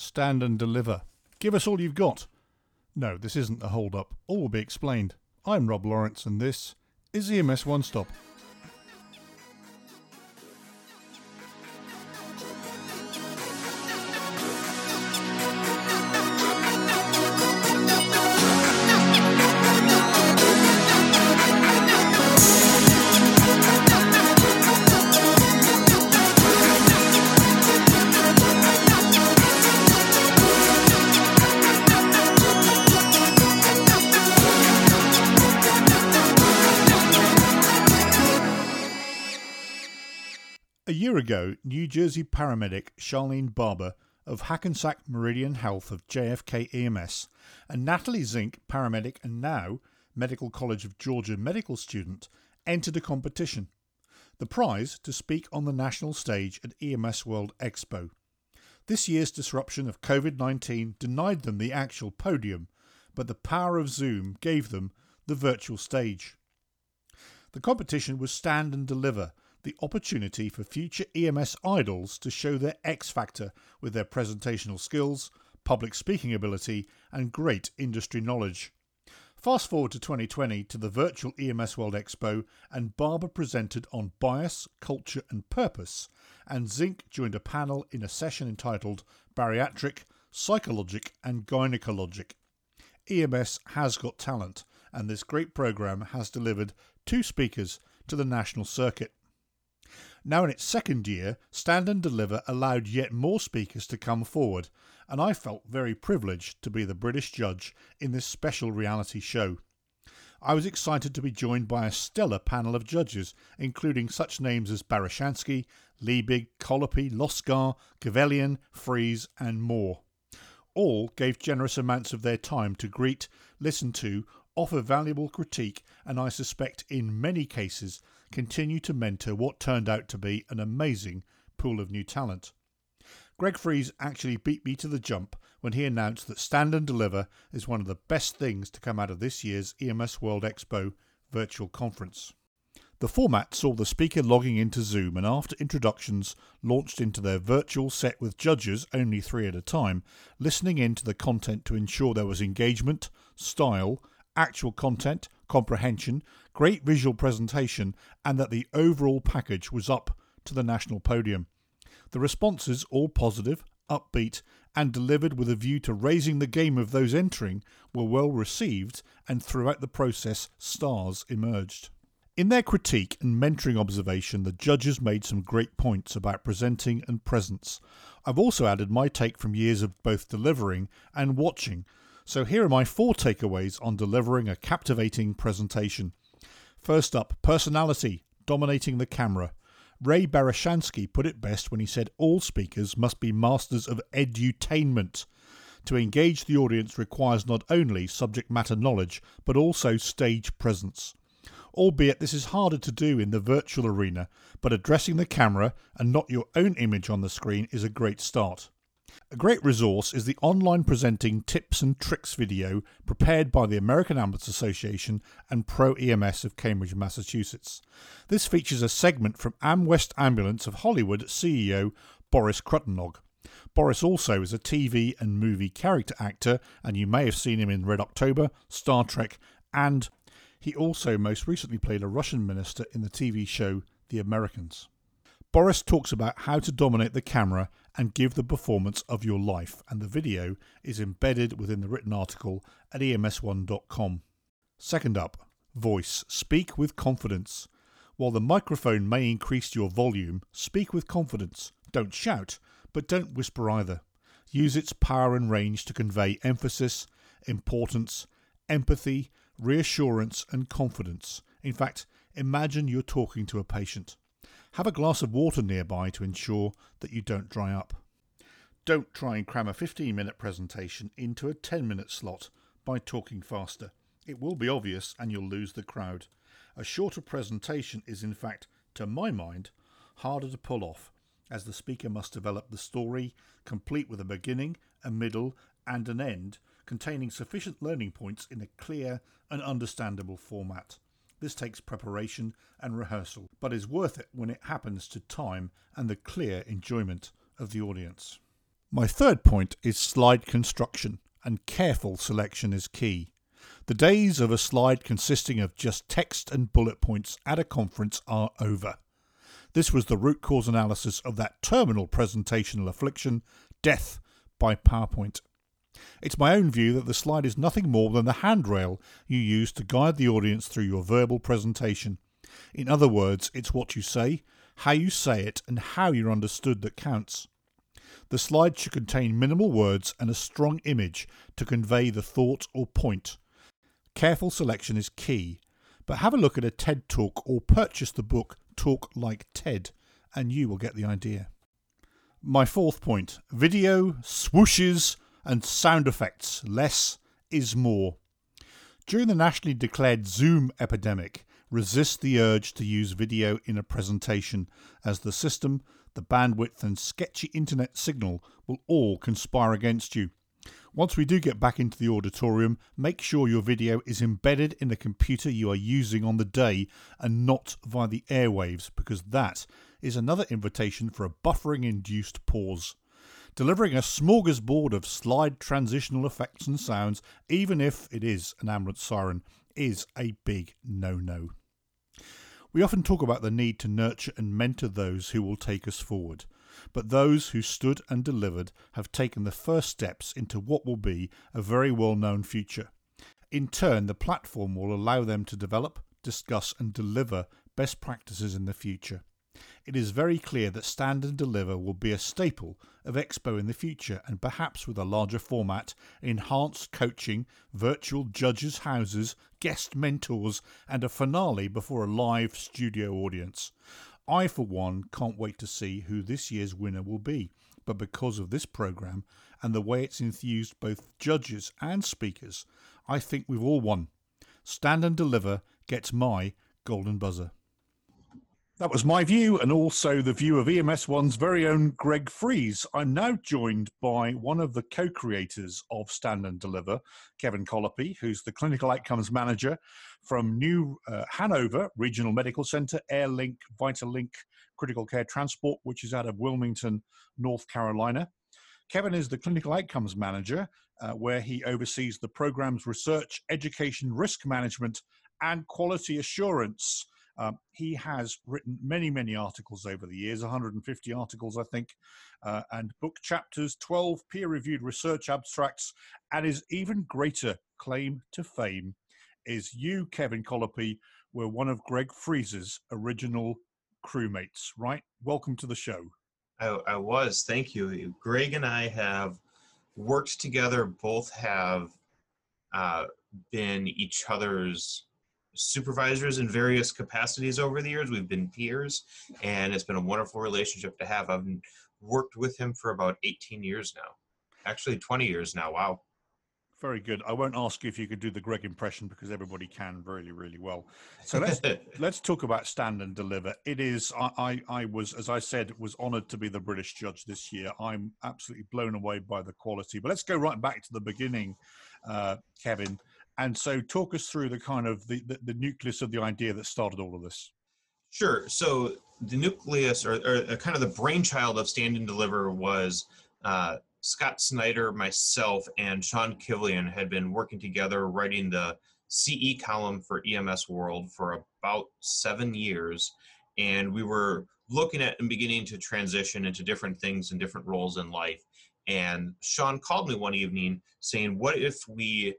stand and deliver. Give us all you've got. No, this isn't a hold up. All will be explained. I'm Rob Lawrence, and this is EMS One Stop. A year ago, New Jersey paramedic Charlene Barber of Hackensack Meridian Health of JFK EMS and Natalie Zink, paramedic and now Medical College of Georgia medical student, entered a competition. The prize to speak on the national stage at EMS World Expo. This year's disruption of COVID 19 denied them the actual podium, but the power of Zoom gave them the virtual stage. The competition was Stand and Deliver, the opportunity for future EMS idols to show their X factor with their presentational skills, public speaking ability, and great industry knowledge. Fast forward to 2020 to the virtual EMS World Expo, and Barber presented on bias, culture, and purpose, and Zink joined a panel in a session entitled Bariatric, Psychologic, and Gynecologic. EMS has got talent, and this great program has delivered two speakers to the national circuit. Now in its second year, Stand and Deliver allowed yet more speakers to come forward, and I felt very privileged to be the British judge in this special reality show. I was excited to be joined by a stellar panel of judges, including such names as Barishansky, Liebig, Collopy, Loscar, Gavelian, Friese, and more. All gave generous amounts of their time to greet, listen to, offer valuable critique, and I suspect in many cases continue to mentor what turned out to be an amazing pool of new talent. Greg Friese actually beat me to the jump when he announced that Stand and Deliver is one of the best things to come out of this year's EMS World Expo virtual conference. The format saw the speaker logging into Zoom and after introductions launched into their virtual set with judges, only three at a time, listening in to the content to ensure there was engagement, style, actual content, comprehension, great visual presentation, and that the overall package was up to the national podium. The responses, all positive, upbeat, and delivered with a view to raising the game of those entering, were well received, and throughout the process, stars emerged. In their critique and mentoring observation, the judges made some great points about presenting and presence. I've also added my take from years of both delivering and watching so here are my four takeaways on delivering a captivating presentation. First up, personality, dominating the camera. Ray Barishansky put it best when he said all speakers must be masters of edutainment. To engage the audience requires not only subject matter knowledge, but also stage presence. Albeit this is harder to do in the virtual arena, but addressing the camera and not your own image on the screen is a great start. A great resource is the online presenting tips and tricks video prepared by the American Ambulance Association and Pro EMS of Cambridge, Massachusetts. This features a segment from AmWest Ambulance of Hollywood CEO Boris Krutonog. Boris also is a TV and movie character actor, and you may have seen him in Red October, Star Trek, and he also most recently played a Russian minister in the TV show The Americans. Boris talks about how to dominate the camera and give the performance of your life, and the video is embedded within the written article at ems1.com. Second up, voice. Speak with confidence. While the microphone may increase your volume, speak with confidence. Don't shout, but don't whisper either. Use its power and range to convey emphasis, importance, empathy, reassurance, and confidence. In fact, imagine you're talking to a patient. Have a glass of water nearby to ensure that you don't dry up. Don't try and cram a 15 minute presentation into a 10 minute slot by talking faster. It will be obvious and you'll lose the crowd. A shorter presentation is, in fact, to my mind, harder to pull off, as the speaker must develop the story, complete with a beginning, a middle, and an end, containing sufficient learning points in a clear and understandable format. This takes preparation and rehearsal, but is worth it when it happens to time and the clear enjoyment of the audience. My third point is slide construction, and careful selection is key. The days of a slide consisting of just text and bullet points at a conference are over. This was the root cause analysis of that terminal presentational affliction, death by PowerPoint. It's my own view that the slide is nothing more than the handrail you use to guide the audience through your verbal presentation. In other words, it's what you say, how you say it, and how you're understood that counts. The slide should contain minimal words and a strong image to convey the thought or point. Careful selection is key, but have a look at a TED talk or purchase the book Talk Like TED, and you will get the idea. My fourth point video, swooshes, and sound effects. Less is more. During the nationally declared Zoom epidemic, resist the urge to use video in a presentation, as the system, the bandwidth, and sketchy internet signal will all conspire against you. Once we do get back into the auditorium, make sure your video is embedded in the computer you are using on the day and not via the airwaves, because that is another invitation for a buffering induced pause delivering a smorgasbord of slide transitional effects and sounds, even if it is an ambulance siren, is a big no no. We often talk about the need to nurture and mentor those who will take us forward, but those who stood and delivered have taken the first steps into what will be a very well known future. In turn, the platform will allow them to develop, discuss, and deliver best practices in the future it is very clear that Stand and Deliver will be a staple of Expo in the future and perhaps with a larger format, enhanced coaching, virtual judges' houses, guest mentors, and a finale before a live studio audience. I, for one, can't wait to see who this year's winner will be, but because of this programme and the way it's enthused both judges and speakers, I think we've all won. Stand and Deliver gets my golden buzzer. That was my view, and also the view of EMS One's very own Greg Friese. I'm now joined by one of the co creators of Stand and Deliver, Kevin Collopy, who's the Clinical Outcomes Manager from New uh, Hanover Regional Medical Center, AirLink, VitaLink Critical Care Transport, which is out of Wilmington, North Carolina. Kevin is the Clinical Outcomes Manager, uh, where he oversees the program's research, education, risk management, and quality assurance. Um, he has written many, many articles over the years, 150 articles, I think, uh, and book chapters, 12 peer reviewed research abstracts, and his even greater claim to fame is you, Kevin Collopy, were one of Greg Friese's original crewmates, right? Welcome to the show. I, I was, thank you. Greg and I have worked together, both have uh, been each other's supervisors in various capacities over the years. We've been peers, and it's been a wonderful relationship to have. I've worked with him for about 18 years now. Actually, 20 years now. Wow. Very good. I won't ask you if you could do the Greg impression because everybody can really, really well. So let's let's talk about stand and deliver. It is. I, I, I was, as I said, was honoured to be the British judge this year. I'm absolutely blown away by the quality. But let's go right back to the beginning, uh, Kevin. And so, talk us through the kind of the, the, the nucleus of the idea that started all of this. Sure. So the nucleus, or, or kind of the brainchild of Stand and Deliver, was uh, Scott Snyder, myself, and Sean Kivlehan had been working together writing the CE column for EMS World for about seven years, and we were looking at and beginning to transition into different things and different roles in life. And Sean called me one evening saying, "What if we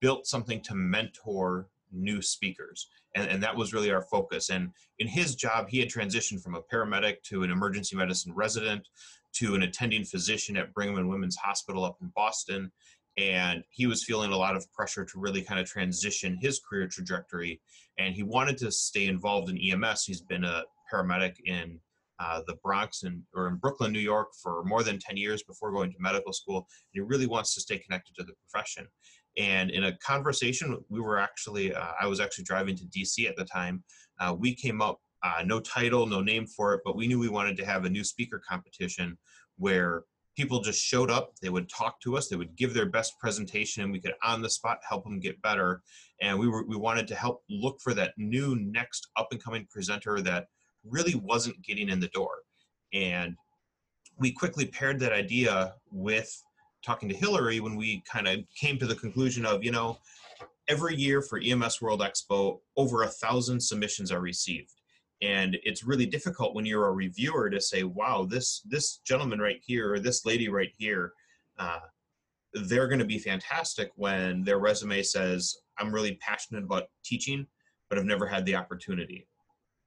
built something to mentor new speakers and, and that was really our focus and in his job he had transitioned from a paramedic to an emergency medicine resident to an attending physician at brigham and women's hospital up in boston and he was feeling a lot of pressure to really kind of transition his career trajectory and he wanted to stay involved in ems he's been a paramedic in uh, the Bronx and or in Brooklyn, New York, for more than 10 years before going to medical school. And he really wants to stay connected to the profession. And in a conversation, we were actually, uh, I was actually driving to DC at the time. Uh, we came up, uh, no title, no name for it, but we knew we wanted to have a new speaker competition where people just showed up, they would talk to us, they would give their best presentation, and we could on the spot help them get better. And we were we wanted to help look for that new next up and coming presenter that really wasn't getting in the door. And we quickly paired that idea with talking to Hillary when we kind of came to the conclusion of, you know, every year for EMS World Expo, over a thousand submissions are received. And it's really difficult when you're a reviewer to say, wow, this, this gentleman right here, or this lady right here, uh, they're going to be fantastic when their resume says, I'm really passionate about teaching, but I've never had the opportunity.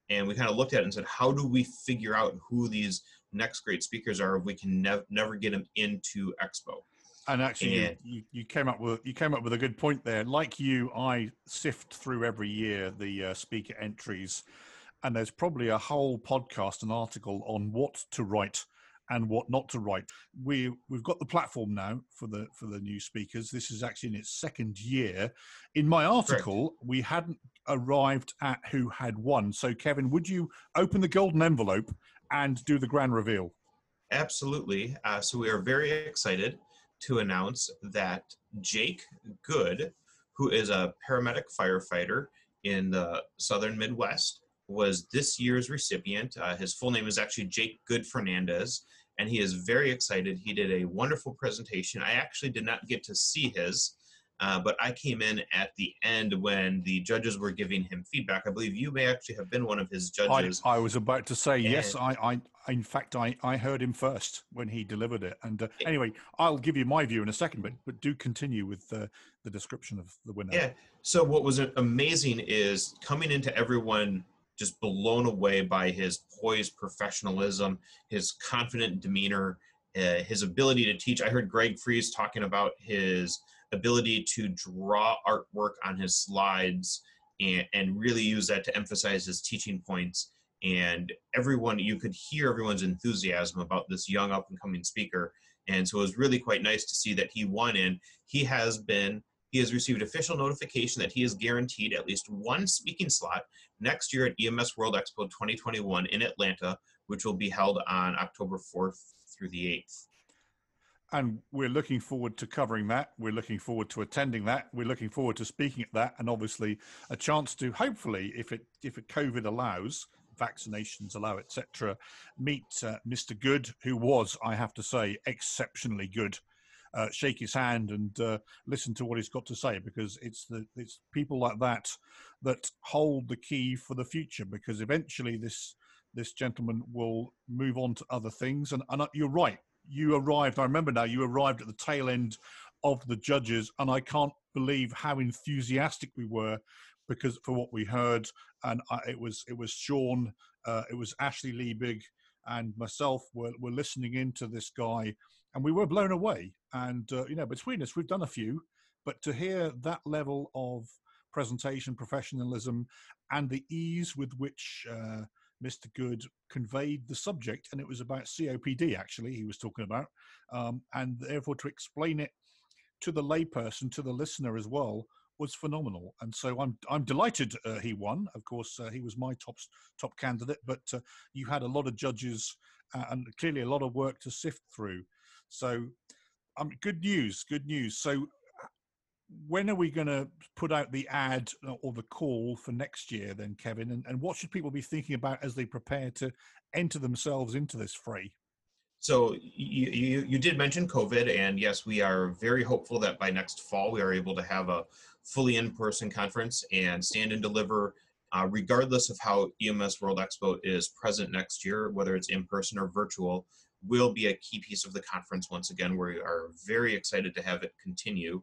And we kind of looked at it and said, how do we figure out who these next great speakers are if we can nev- never get them into Expo? And actually, and, you, you, came up with you came up with a good point there. Like you, I sift through every year the uh, speaker entries, and there's probably a whole podcast and article on what to write and what not to write. We we've got the platform now for the for the new speakers. This is actually in its second year. In my article, Correct. we hadn't arrived at who had won. So, Kevin, would you open the golden envelope and do the grand reveal? Absolutely. Uh, so we are very excited to announce that Jake Good, who is a paramedic firefighter in the southern Midwest, was this year's recipient. Uh, his full name is actually Jake Good Fernandez, and he is very excited. He did a wonderful presentation. I actually did not get to see his, uh, but I came in at the end when the judges were giving him feedback. I believe you may actually have been one of his judges. I, I was about to say, and, yes, I, I, in fact, I, I heard him first when he delivered it. And uh, anyway, I'll give you my view in a second, but, but do continue with uh, the description of the winner. Yeah. So, what was amazing is coming into everyone just blown away by his poised professionalism, his confident demeanor, uh, his ability to teach. I heard Greg Friese talking about his ability to draw artwork on his slides and, and really use that to emphasize his teaching points. And everyone, you could hear everyone's enthusiasm about this young up and coming speaker. And so it was really quite nice to see that he won in. He has been, he has received official notification that he is guaranteed at least one speaking slot next year at EMS World Expo 2021 in Atlanta, which will be held on October 4th through the 8th and we're looking forward to covering that. We're looking forward to attending that. We're looking forward to speaking at that, and obviously a chance to hopefully, if it if it COVID allows, vaccinations allow, etc., meet uh, Mr. Good, who was, I have to say, exceptionally good. Uh, shake his hand and uh, listen to what he's got to say because it's the it's people like that that hold the key for the future because eventually this this gentleman will move on to other things and, and uh, you're right you arrived. I remember now. You arrived at the tail end of the judges, and I can't believe how enthusiastic we were because for what we heard, and I, it was it was Sean, uh, it was Ashley Liebig, and myself were, were listening into this guy, and we were blown away. And uh, you know, between us, we've done a few, but to hear that level of presentation, professionalism, and the ease with which uh, Mr. Good conveyed the subject, and it was about COPD, actually, he was talking about. Um, and therefore, to explain it to the layperson, to the listener as well, was phenomenal. And so I'm I'm delighted uh, he won. Of course, uh, he was my top top candidate, but uh, you had a lot of judges uh, and clearly a lot of work to sift through. So, um, good news, good news. So when are we going to put out the ad or the call for next year then kevin? And, and what should people be thinking about as they prepare to enter themselves into this fray? So you, you, you did mention covid and yes we are very hopeful that by next fall we are able to have a fully in-person conference and stand and deliver uh, regardless of how ems world expo is present next year whether it's in person or virtual will be a key piece of the conference once again. We are very excited to have it continue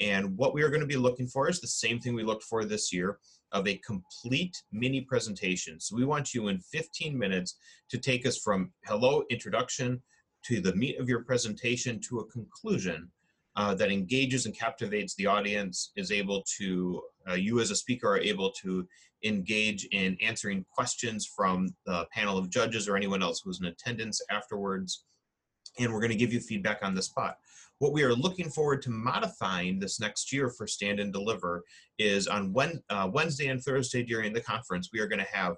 and what we are going to be looking for is the same thing we looked for this year of a complete mini presentation. So we want you in 15 minutes to take us from hello, introduction, to the meat of your presentation, to a conclusion uh, that engages and captivates the audience, is able to, uh, you as a speaker are able to engage in answering questions from the panel of judges or anyone else who's in attendance afterwards. And we're going to give you feedback on the spot. What we are looking forward to modifying this next year for Stand and Deliver is on when, uh, Wednesday and Thursday during the conference, we are going to have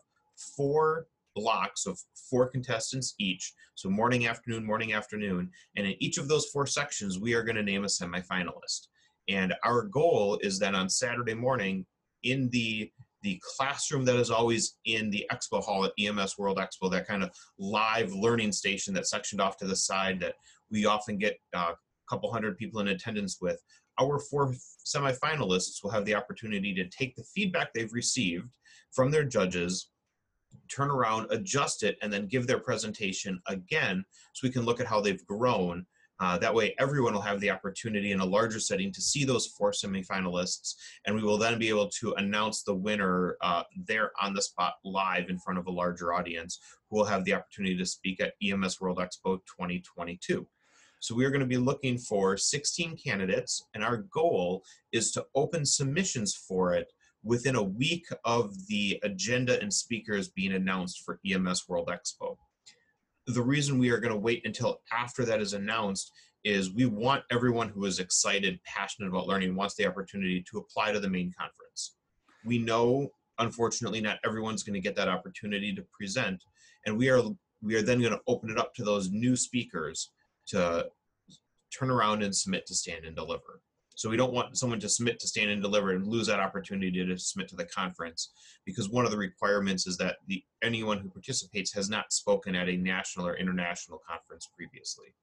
four blocks of four contestants each. So morning, afternoon, morning, afternoon. And in each of those four sections, we are going to name a semifinalist. And our goal is that on Saturday morning, in the the classroom that is always in the expo hall at EMS World Expo, that kind of live learning station that's sectioned off to the side that we often get uh, couple hundred people in attendance with. Our four semifinalists will have the opportunity to take the feedback they've received from their judges, turn around, adjust it, and then give their presentation again so we can look at how they've grown uh, that way, everyone will have the opportunity in a larger setting to see those four semifinalists, and we will then be able to announce the winner uh, there on the spot live in front of a larger audience who will have the opportunity to speak at EMS World Expo 2022. So we are going to be looking for 16 candidates, and our goal is to open submissions for it within a week of the agenda and speakers being announced for EMS World Expo the reason we are going to wait until after that is announced is we want everyone who is excited, passionate about learning, wants the opportunity to apply to the main conference. We know, unfortunately, not everyone's going to get that opportunity to present, and we are we are then going to open it up to those new speakers to turn around and submit to stand and deliver. So we don't want someone to submit to stand and deliver and lose that opportunity to submit to the conference because one of the requirements is that the anyone who participates has not spoken at a national or international conference previously.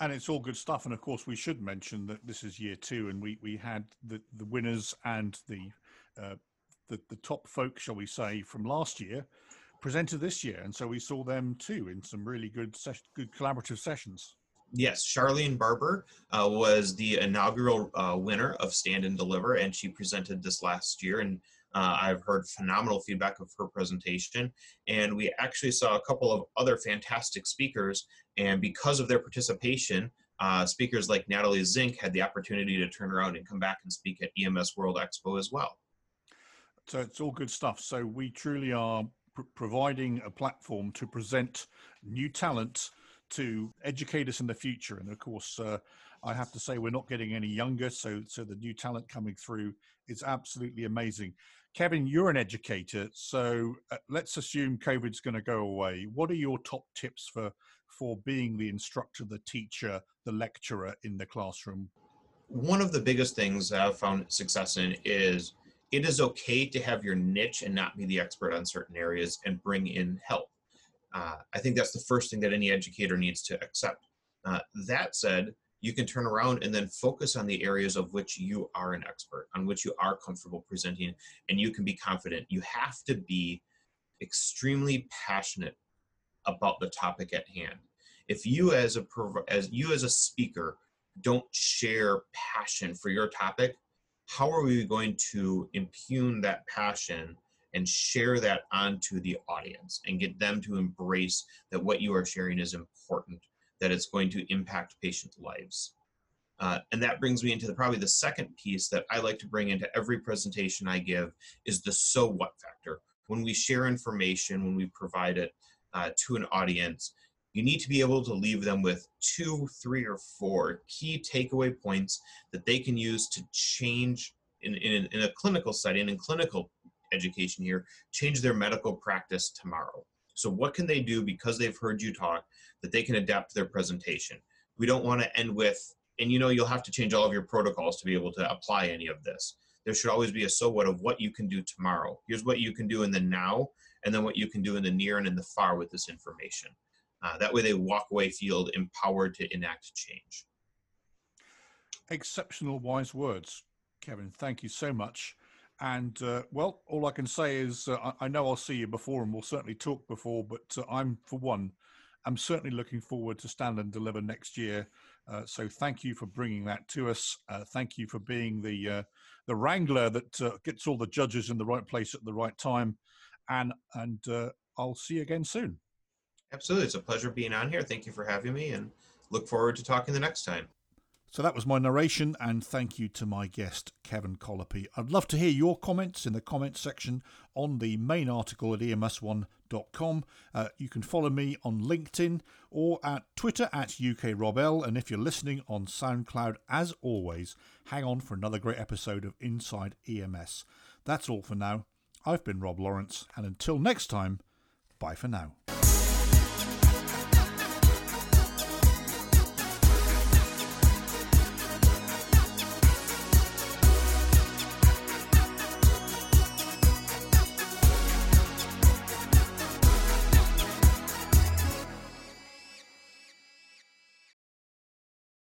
And it's all good stuff. And of course, we should mention that this is year two, and we, we had the, the winners and the, uh, the the top folk, shall we say, from last year presented this year, and so we saw them too in some really good ses- good collaborative sessions. Yes, Charlene Barber uh, was the inaugural uh, winner of Stand and Deliver, and she presented this last year. And uh, I've heard phenomenal feedback of her presentation. And we actually saw a couple of other fantastic speakers. And because of their participation, uh, speakers like Natalie Zink had the opportunity to turn around and come back and speak at EMS World Expo as well. So it's all good stuff. So we truly are pr- providing a platform to present new talent to educate us in the future. And of course, uh, I have to say we're not getting any younger, so so the new talent coming through is absolutely amazing. Kevin, you're an educator, so uh, let's assume COVID's going to go away. What are your top tips for for being the instructor, the teacher, the lecturer in the classroom? One of the biggest things I've found success in is it is okay to have your niche and not be the expert on certain areas and bring in help. Uh, I think that's the first thing that any educator needs to accept. Uh, that said, you can turn around and then focus on the areas of which you are an expert, on which you are comfortable presenting, and you can be confident. You have to be extremely passionate about the topic at hand. If you as a as you as a speaker don't share passion for your topic, how are we going to impugn that passion and share that onto the audience and get them to embrace that what you are sharing is important, that it's going to impact patient lives. Uh, and that brings me into the, probably the second piece that I like to bring into every presentation I give is the so what factor. When we share information, when we provide it uh, to an audience, you need to be able to leave them with two, three, or four key takeaway points that they can use to change in, in, in a clinical setting, in clinical education here change their medical practice tomorrow. So, what can they do because they've heard you talk that they can adapt their presentation? We don't want to end with, and you know, you'll have to change all of your protocols to be able to apply any of this. There should always be a so what of what you can do tomorrow. Here's what you can do in the now, and then what you can do in the near and in the far with this information. Uh, that way, they walk away feel empowered to enact change. Exceptional wise words, Kevin. Thank you so much. And uh, well, all I can say is uh, I know I'll see you before, and we'll certainly talk before. But uh, I'm, for one, I'm certainly looking forward to stand and deliver next year. Uh, so thank you for bringing that to us. Uh, thank you for being the uh, the wrangler that gets all the judges in the right place at the right time. And and I'll see you again soon. Absolutely, it's a pleasure being on here. Thank you for having me, and look forward to talking the next time. So that was my narration, and thank you to my guest, Kevin Collopy. I'd love to hear your comments in the comments section on the main article at ems1.com. Uh, you can follow me on LinkedIn or at Twitter at UKRobL. And if you're listening on SoundCloud, as always, hang on for another great episode of Inside EMS. That's all for now. I've been Rob Lawrence, and until next time, bye for now.